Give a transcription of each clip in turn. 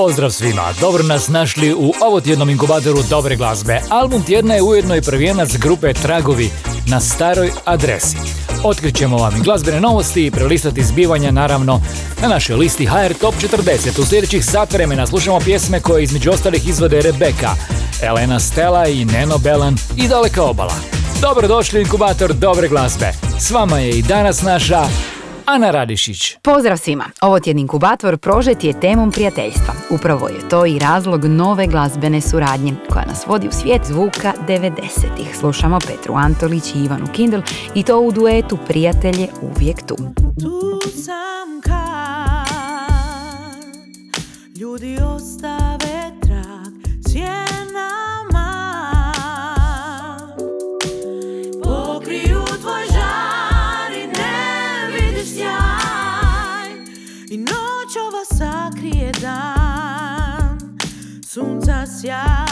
Pozdrav svima, dobro nas našli u ovotjednom inkubatoru dobre glazbe. Album tjedna je ujedno i prvijenac grupe Tragovi na staroj adresi. Otkrićemo vam i glazbene novosti i prelistati zbivanja naravno na našoj listi HR Top 40. U sljedećih sat vremena slušamo pjesme koje između ostalih izvode Rebeka, Elena Stella i Neno Belan i Daleka obala. Dobrodošli inkubator dobre glazbe. S vama je i danas naša Ana Radišić. Pozdrav svima! Ovo tjedni inkubator prožet je temom prijateljstva. Upravo je to i razlog nove glazbene suradnje koja nas vodi u svijet zvuka 90-ih. Slušamo Petru Antolić i Ivanu Kindl i to u duetu Prijatelje uvijek tu. Tu sam kad ljudi ostave gracias.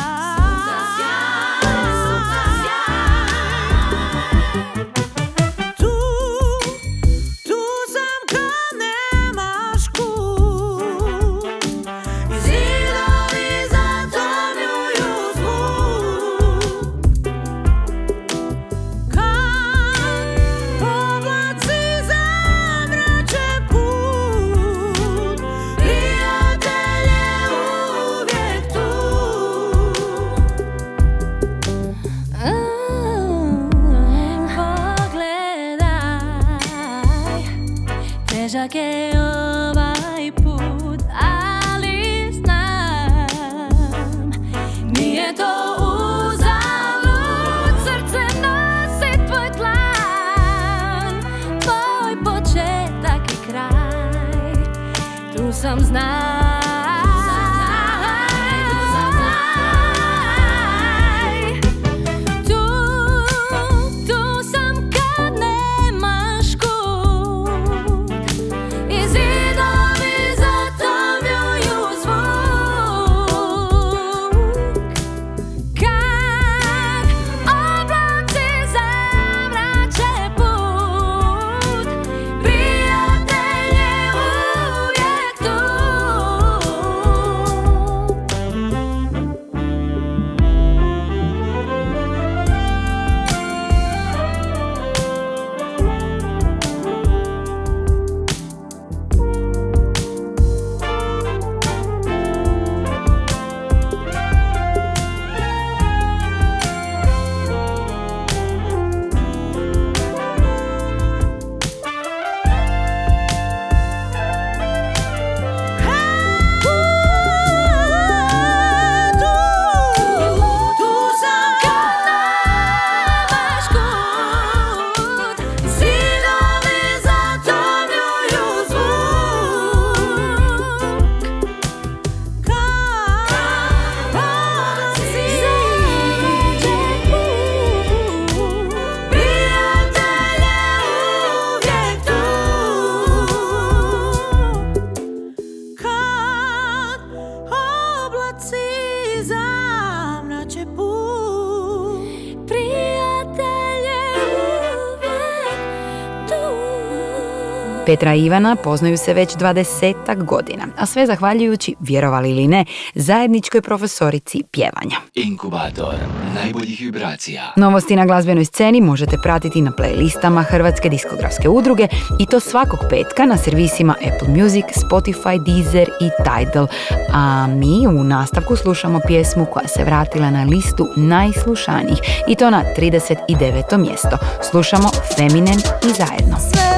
Petra i Ivana poznaju se već dvadesetak godina, a sve zahvaljujući, vjerovali ili ne, zajedničkoj profesorici pjevanja. Inkubator najboljih vibracija. Novosti na glazbenoj sceni možete pratiti na playlistama Hrvatske diskografske udruge i to svakog petka na servisima Apple Music, Spotify, Deezer i Tidal. A mi u nastavku slušamo pjesmu koja se vratila na listu najslušanijih i to na 39. mjesto. Slušamo Feminen i zajedno.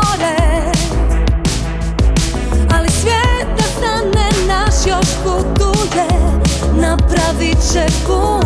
second.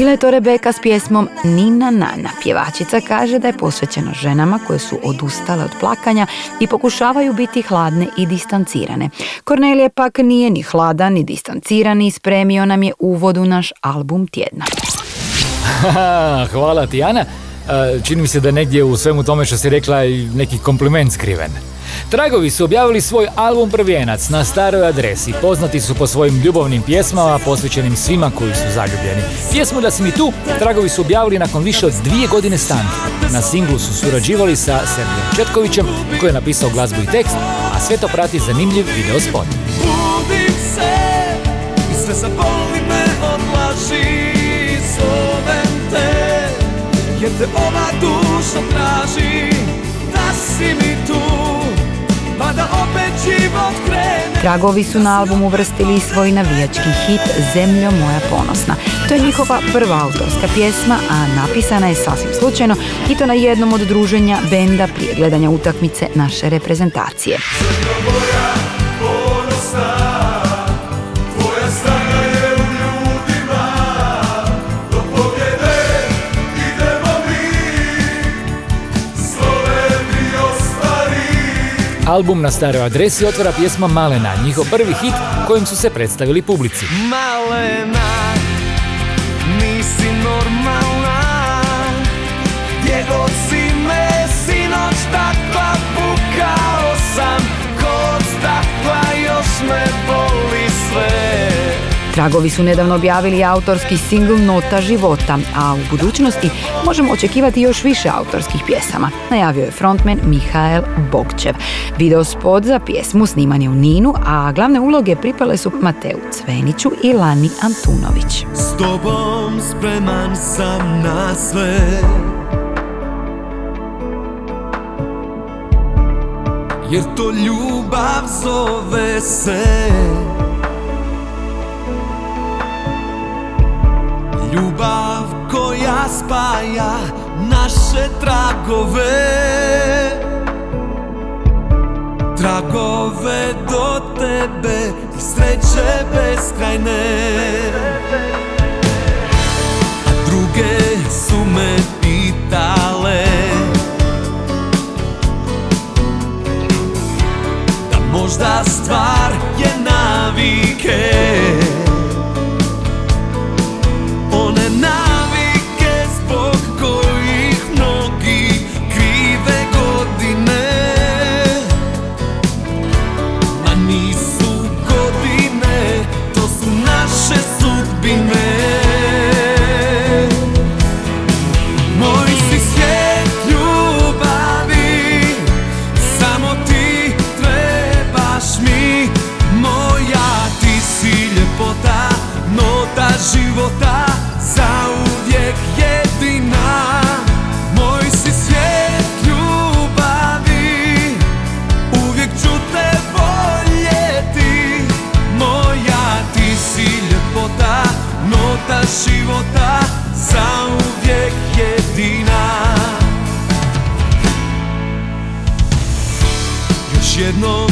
Bila je to Rebeka s pjesmom Nina Nana. Pjevačica kaže da je posvećeno ženama koje su odustale od plakanja i pokušavaju biti hladne i distancirane. Kornelije pak nije ni hladan ni distanciran i spremio nam je uvod u naš album tjedna. Hvala ti, Ana. E, Čini mi se da negdje u svemu tome što si rekla neki kompliment skriven. Tragovi su objavili svoj album Prvijenac na staroj adresi. Poznati su po svojim ljubavnim pjesmama posvećenim svima koji su zaljubljeni. Pjesmu Da si mi tu, Tragovi su objavili nakon više od dvije godine stanke. Na singlu su surađivali sa Sergijom Četkovićem koji je napisao glazbu i tekst, a sve to prati zanimljiv video spot. I sve jer te ova duša traži Da si mi tu Tragovi su na album uvrstili i svoj navijački hit Zemljo moja ponosna. To je njihova prva autorska pjesma, a napisana je sasvim slučajno i to na jednom od druženja benda prije gledanja utakmice naše reprezentacije. Ponosna, Album na staroj adresi otvara pjesma Malena, njihov prvi hit kojim su se predstavili publici. Malena, Tragovi su nedavno objavili autorski singl Nota života, a u budućnosti možemo očekivati još više autorskih pjesama, najavio je frontman Mihael Bogčev. Video spot za pjesmu sniman je u Ninu, a glavne uloge pripale su Mateu Cveniću i Lani Antunović. S tobom spreman sam na sve Jer to ljubav zove se Ljubav koja spaja naše tragove. Tragove do tebe i sreće beskrajne. A druge su me pitale Da možda stvar je navike Još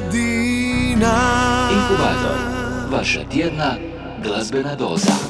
jedina Inkubator, vaša tjedna glazbena doza.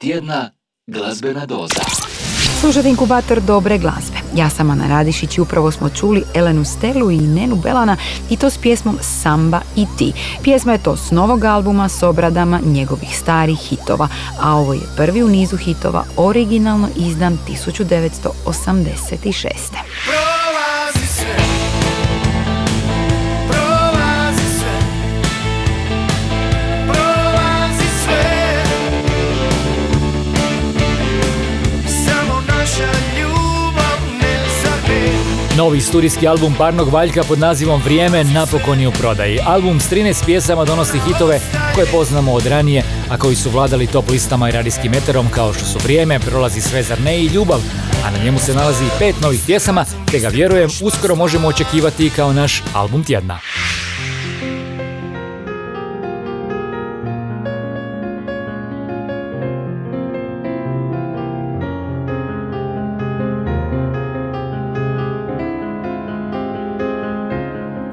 Tjedna glazbena doza. Slušate inkubator dobre glazbe. Ja sam Ana Radišić i upravo smo čuli Elenu Stelu i Nenu Belana i to s pjesmom Samba i ti. Pjesma je to s novog albuma s obradama njegovih starih hitova, a ovo je prvi u nizu hitova originalno izdan 1986. Novi studijski album Parnog Valjka pod nazivom Vrijeme napokon je u prodaji. Album s 13 pjesama donosi hitove koje poznamo od ranije, a koji su vladali top listama i radijskim eterom kao što su Vrijeme, Prolazi sve zar ne i Ljubav, a na njemu se nalazi i pet novih pjesama, te ga vjerujem uskoro možemo očekivati kao naš album tjedna.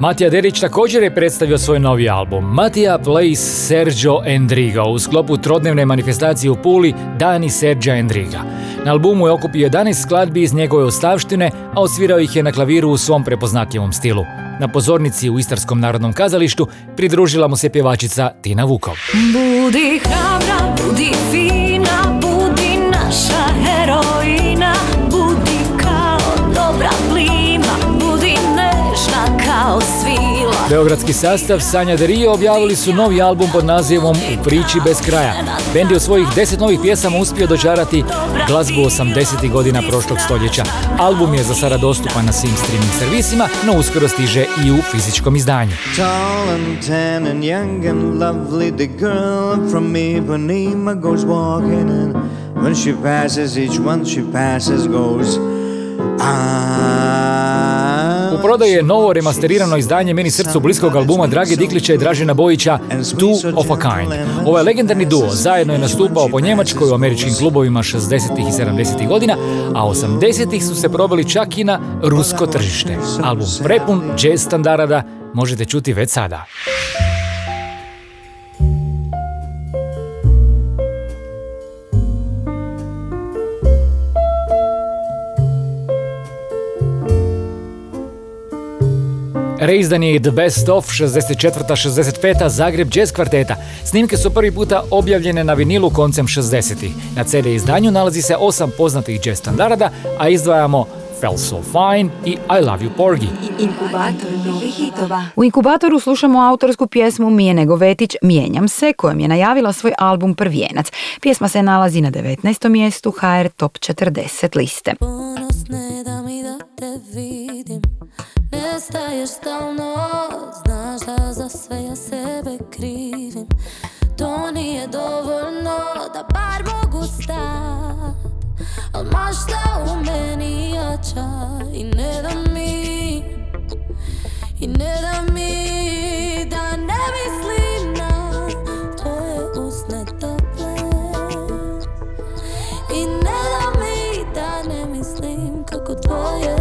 Matija Derić također je predstavio svoj novi album. Matija plays Sergio Endriga u sklopu trodnevne manifestacije u Puli Dani Sergio Endriga. Na albumu je okupio 11 skladbi iz njegove ostavštine, a osvirao ih je na klaviru u svom prepoznatljivom stilu. Na pozornici u Istarskom narodnom kazalištu pridružila mu se pjevačica Tina Vukov. Budi hrabra, budi Beogradski sastav Sanja Derio objavili su novi album pod nazivom U priči bez kraja. Bend je od svojih deset novih pjesama uspio dočarati glazbu 80. godina prošlog stoljeća. Album je za sada dostupan na svim streaming servisima, no uskoro stiže i u fizičkom izdanju. U prodaji je novo remasterirano izdanje meni srcu bliskog albuma Drage Diklića i Dražena Bojića Two of a Kind. Ovaj legendarni duo zajedno je nastupao po Njemačkoj u američkim klubovima 60. i 70. godina, a 80. su se probali čak i na rusko tržište. Album prepun jazz standarda možete čuti već sada. Reizdan je i The Best Of 64-65 Zagreb Jazz Kvarteta. Snimke su prvi puta objavljene na vinilu koncem 60-ih. Na CD izdanju nalazi se osam poznatih jazz standarda, a izdvajamo Felt So Fine i I Love You Porgy. Inkubator novih hitova. U inkubatoru slušamo autorsku pjesmu Mijene Govetić Mijenjam se, kojom je najavila svoj album Prvijenac. Pjesma se nalazi na 19. mjestu HR Top 40 liste. Ponosne da mi da te vidim Nestaješ stalno Znaš da za sve ja sebe krivim. To nije dovoljno Da bar mogu stat Al mašta u meni jača I ne da mi I ne da mi Da ne mislim na Tvoje usne tople. I ne da mi da ne mislim kako tvoje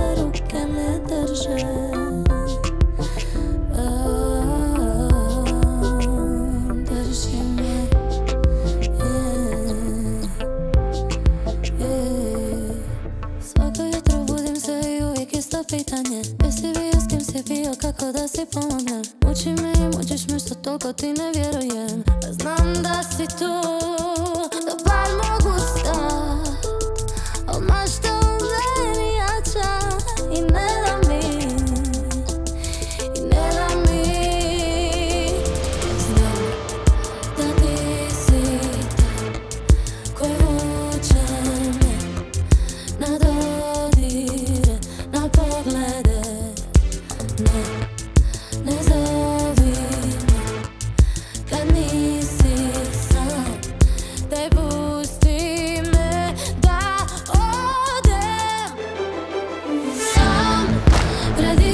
pitanje. Jesi bio s kim si bio kako da si pomognem Muči me i mučiš me što toliko ti ne vjerujem. A Znam da si tu Da bar mogu stat. Al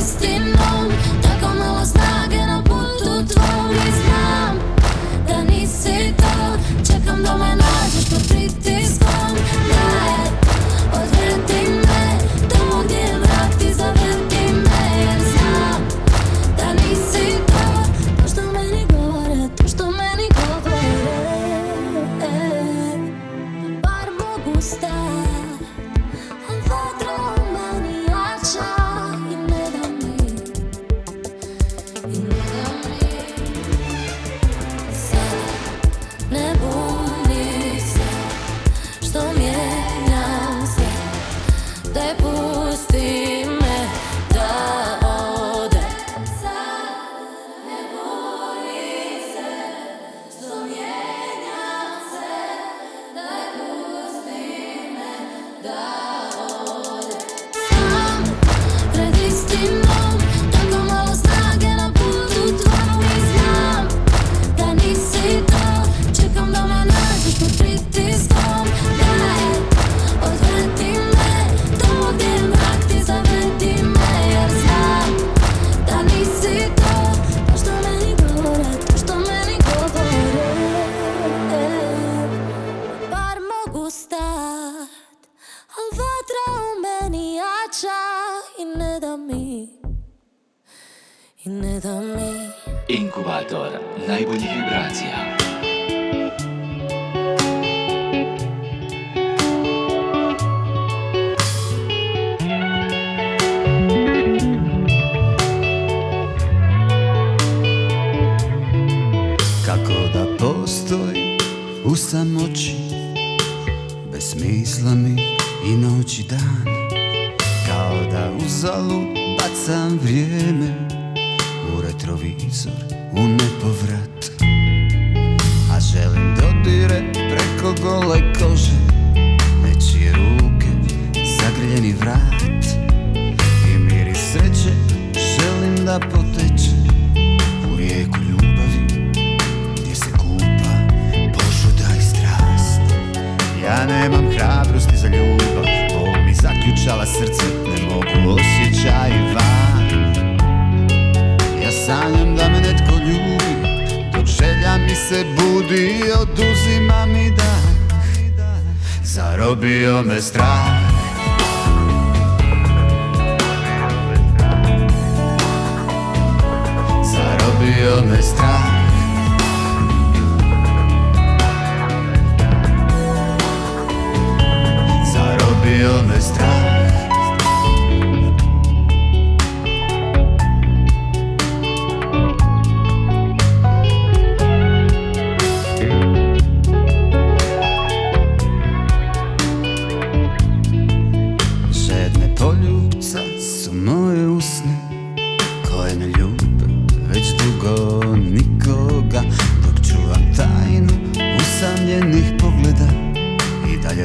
Stay.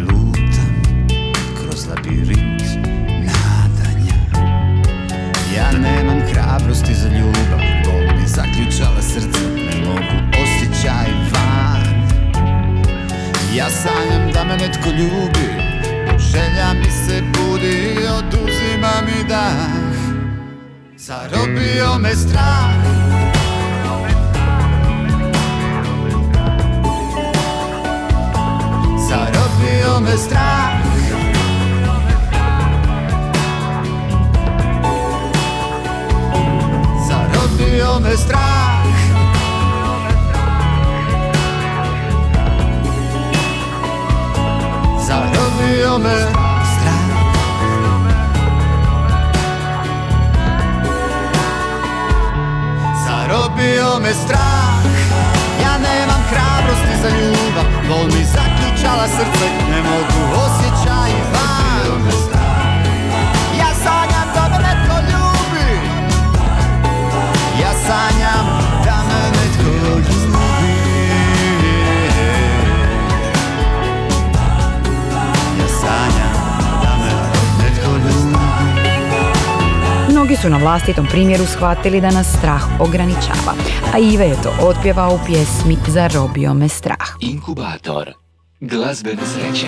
Lutam kroz labirint nadanja. Ja nemam hrabrosti za ljubav Bol mi zaključala srce Ne mogu osjećaj van. Ja sanjam da me netko ljubi Želja mi se budi oduzima mi dah. Zarobio me strah Zarobio me strah. Zarobio me strah. Zarobio me strah. Zarobio me strah. Ja nemam hrabrosti za ljubav Bol mi zaključala srce. Ne mogu osjećaj van. Ja sanjam da me netko ljubi. Ja sanjam da me netko ljubi Ja sanjam da me netko ljubi. Mnogi su na vlastitom primjeru shvatili da nas strah ograničava, a Ive je to otpjevao u pjesmi Zarobio me strah. Inkubator glazbene sreće.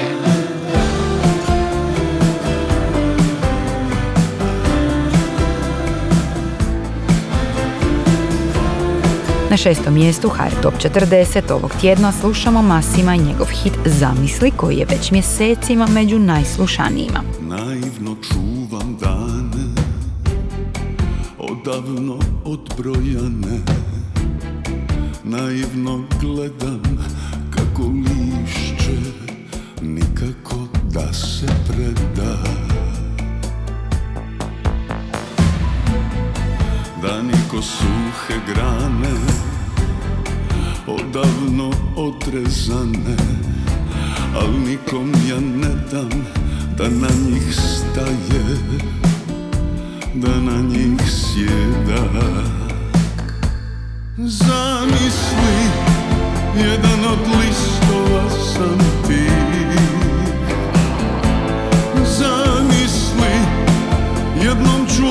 Na šestom mjestu HR Top 40 ovog tjedna slušamo Masima i njegov hit Zamisli koji je već mjesecima među najslušanijima. Naivno čuvam dane Odavno odbrojane Naivno gledam kako lišće Nikako da se preda. Da niko suhe grane Odavno odrezane Al nikom ja ne dam da na njih staje Da na njih sjeda. Zamisli, jedan od listova sam ti jednom ću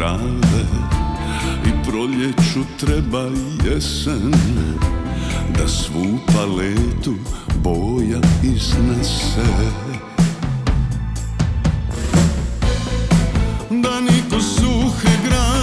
i prave I proljeću treba jesen Da svu paletu boja iznese. Da niko suhe grane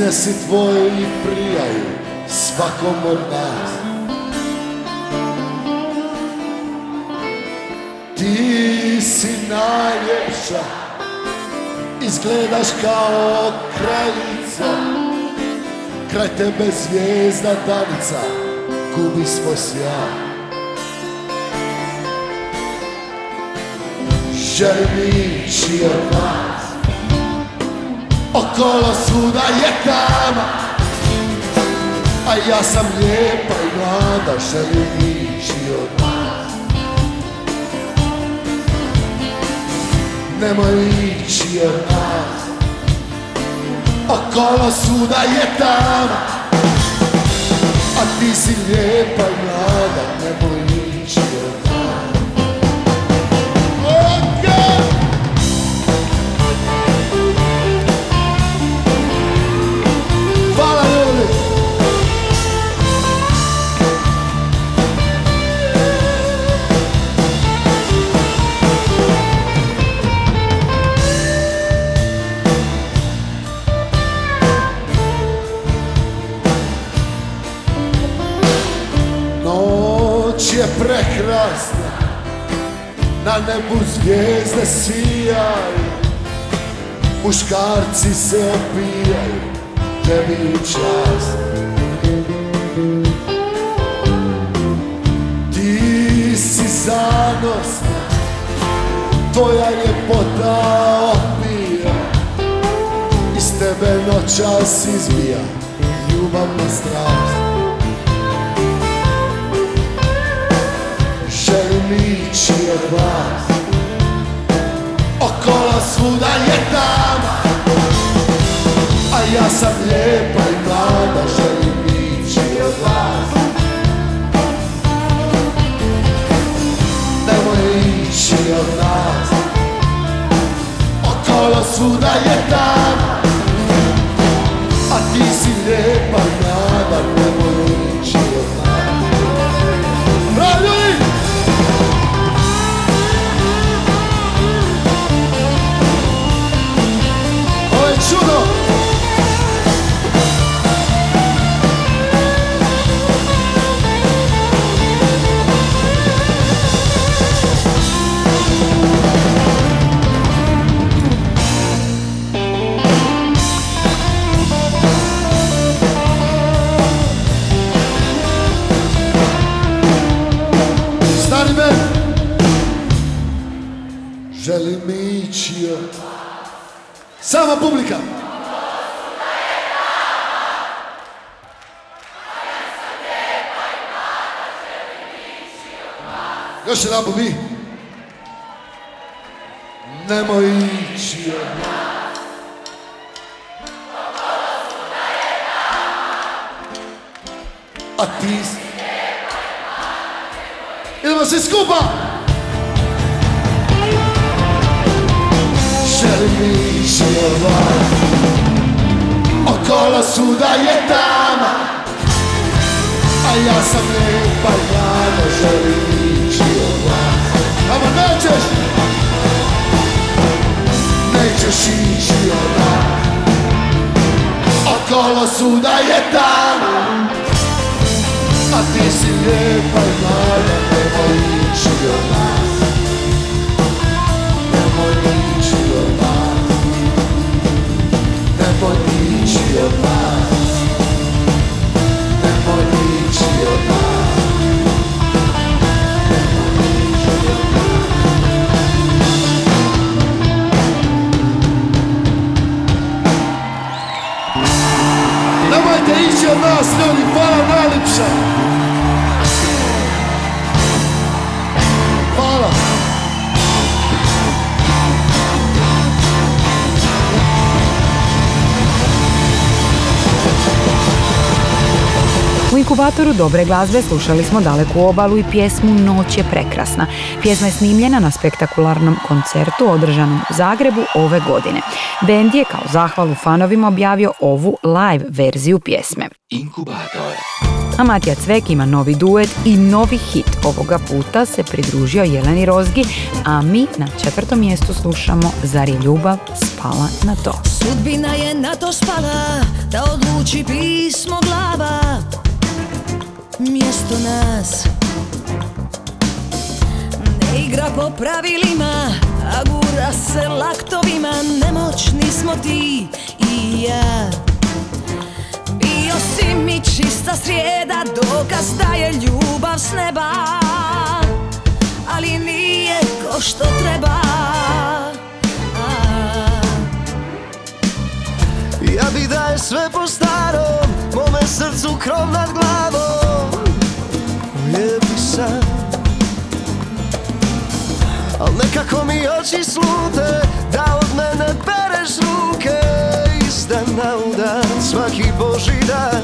osmjesi tvoji prijaju svakom od nas. Ti si najljepša, izgledaš kao kraljica, kraj tebe zvijezda danica gubi svoj sjaj Želim ići od nas Okolo svuda je tama. A ja sam lijepa i mlada Želim ići od nas Nemoj ići od nas. Okolo svuda je tama. A ti si lijepa i mlada Nemoj sijaju Muškarci se opijaju Tebi čast Ti si zanosna Tvoja ljepota opija Iz tebe noćas izbija Ljubavna strast. Želim ići od vas Okolo svuda je tama A ja sam lijepa i mlada Želim ići od vas Nemoj ići od nas. Okolo svuda je tama A ti si lijepa i mlada Sama publika! Još jedan po vi. Nemoj ići od nas. A ti. Idemo svi skupa! Želim vas Okolo suda je tama A ja sam lijepa i mlada Želim vas Ama Nećeš ići suda je tama A ti si lijepa Nemojte ići od nas, ljudi, hvala najljepša. Inkubatoru dobre glazbe slušali smo Daleku obalu i pjesmu Noć je prekrasna. Pjesma je snimljena na spektakularnom koncertu održanom u Zagrebu ove godine. Bend je kao zahvalu fanovima objavio ovu live verziju pjesme. Inkubator. A Matija Cvek ima novi duet i novi hit. Ovoga puta se pridružio Jeleni Rozgi, a mi na četvrtom mjestu slušamo Zar je ljubav spala na to. Sudbina je na to spala da odluči pismo glava Mjesto nas. Ne igra po pravilima, a gura se laktovima Nemoćni smo ti i ja. Bio si mi čista srijeda, dokaz da je ljubav s neba Ali nije ko što treba. Ja bi da je sve po starom Mome srcu krov nad glavom Lijepi san Al nekako mi oči slute Da od mene pereš ruke. Iz dana u dan Svaki boži dan.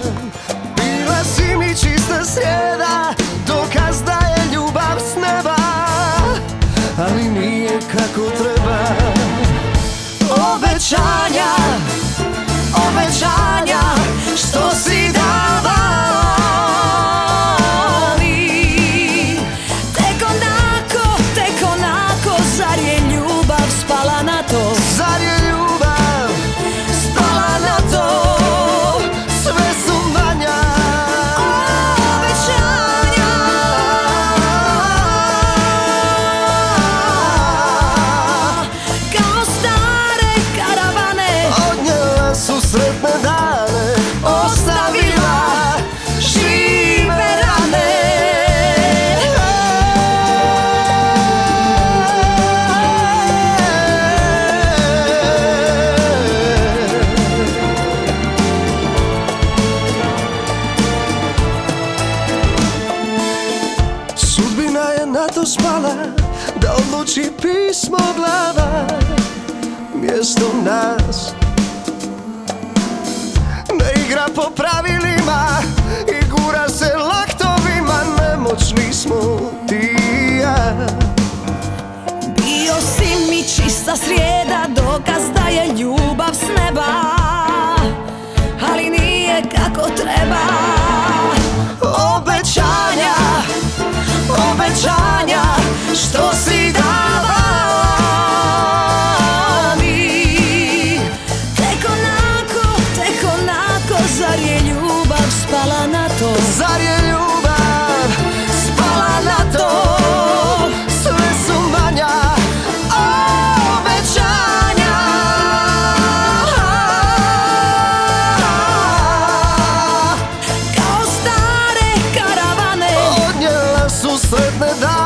Bila si mi čista srijeda Dokaz da je ljubav s neba. Ali nije kako treba. Obećanja, obećanja što si susretne dan.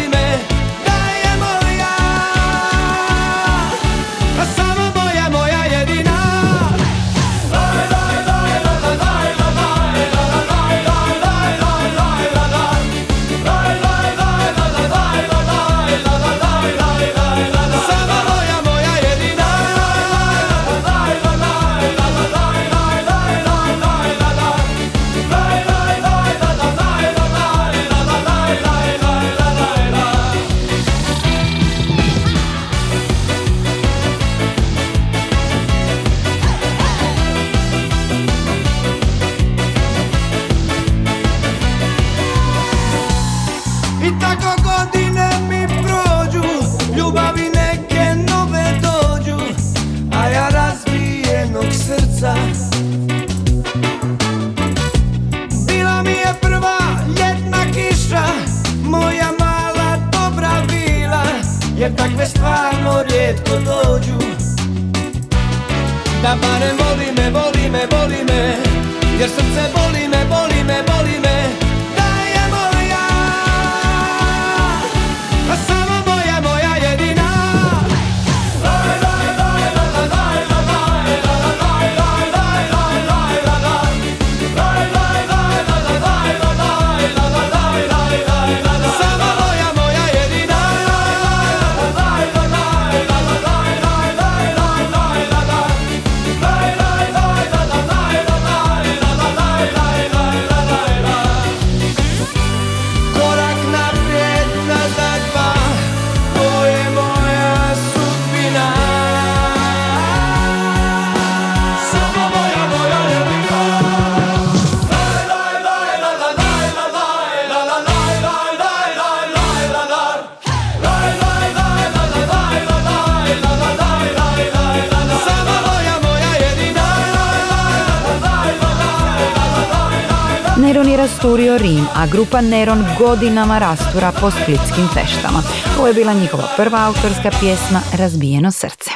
a grupa Neron godinama rastura po splitskim feštama. Ovo je bila njihova prva autorska pjesma Razbijeno srce.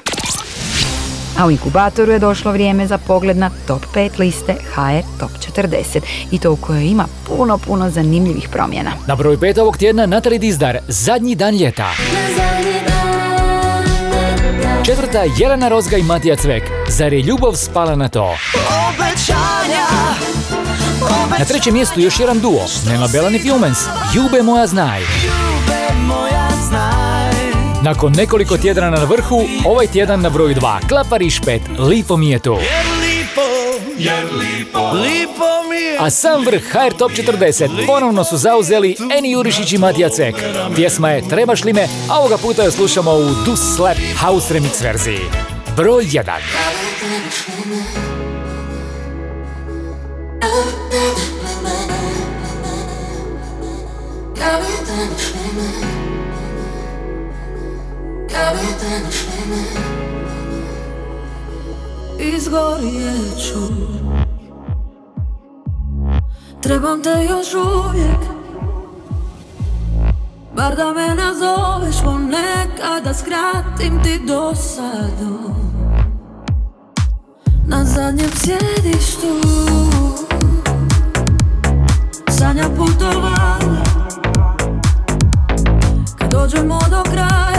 A u inkubatoru je došlo vrijeme za pogled na top 5 liste HR Top 40 i to u kojoj ima puno, puno zanimljivih promjena. Na broju pet ovog tjedna Natali Dizdar, Zadnji dan ljeta. Četvrta Jelena Rozga i Matija Cvek, Zar je ljubav spala na to? Obećanja Na trećem mjestu još jedan duo, Nema Belan i Fjumens, Ljube moja znaj. Nakon nekoliko tjedana na vrhu, ovaj tjedan na broju 2, Klapar i Špet, Lipo mi je tu. A sam vrh HR Top 40 ponovno su zauzeli Eni Jurišić i Matija Cek. Pjesma je Trebaš li me, a ovoga puta je slušamo u Dus Slap House Remix verziji. Broj 1. Izgorjet ću Trebam te još uvijek. Bar da me nazoveš ponekad Da skratim ti dosadu. Na zadnjem sjedištu. Sanja putovanja Kad dođemo do kraja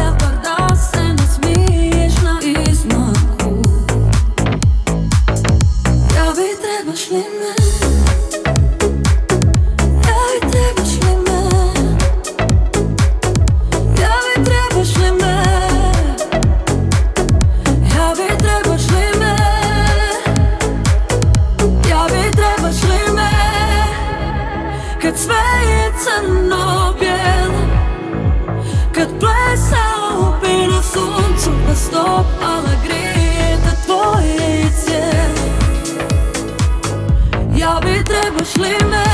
bi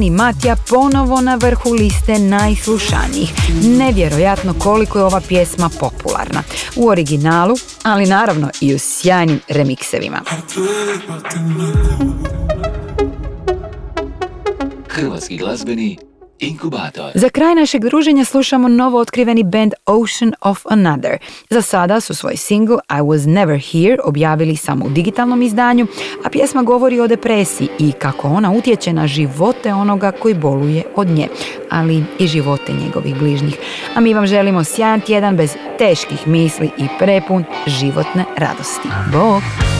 Neuništivi Eni Matija ponovo na vrhu liste najslušanijih. Nevjerojatno koliko je ova pjesma popularna. U originalu, ali naravno i u sjajnim remiksevima. Hrvatski glazbeni inkubator. Za kraj našeg druženja slušamo novo otkriveni band Ocean of Another. Za sada su svoj single I Was Never Here objavili samo u digitalnom izdanju, a pjesma govori o depresiji i kako ona utječe na živote onoga koji boluje od nje, ali i živote njegovih bližnjih. A mi vam želimo sjajan tjedan bez teških misli i prepun životne radosti. Bog!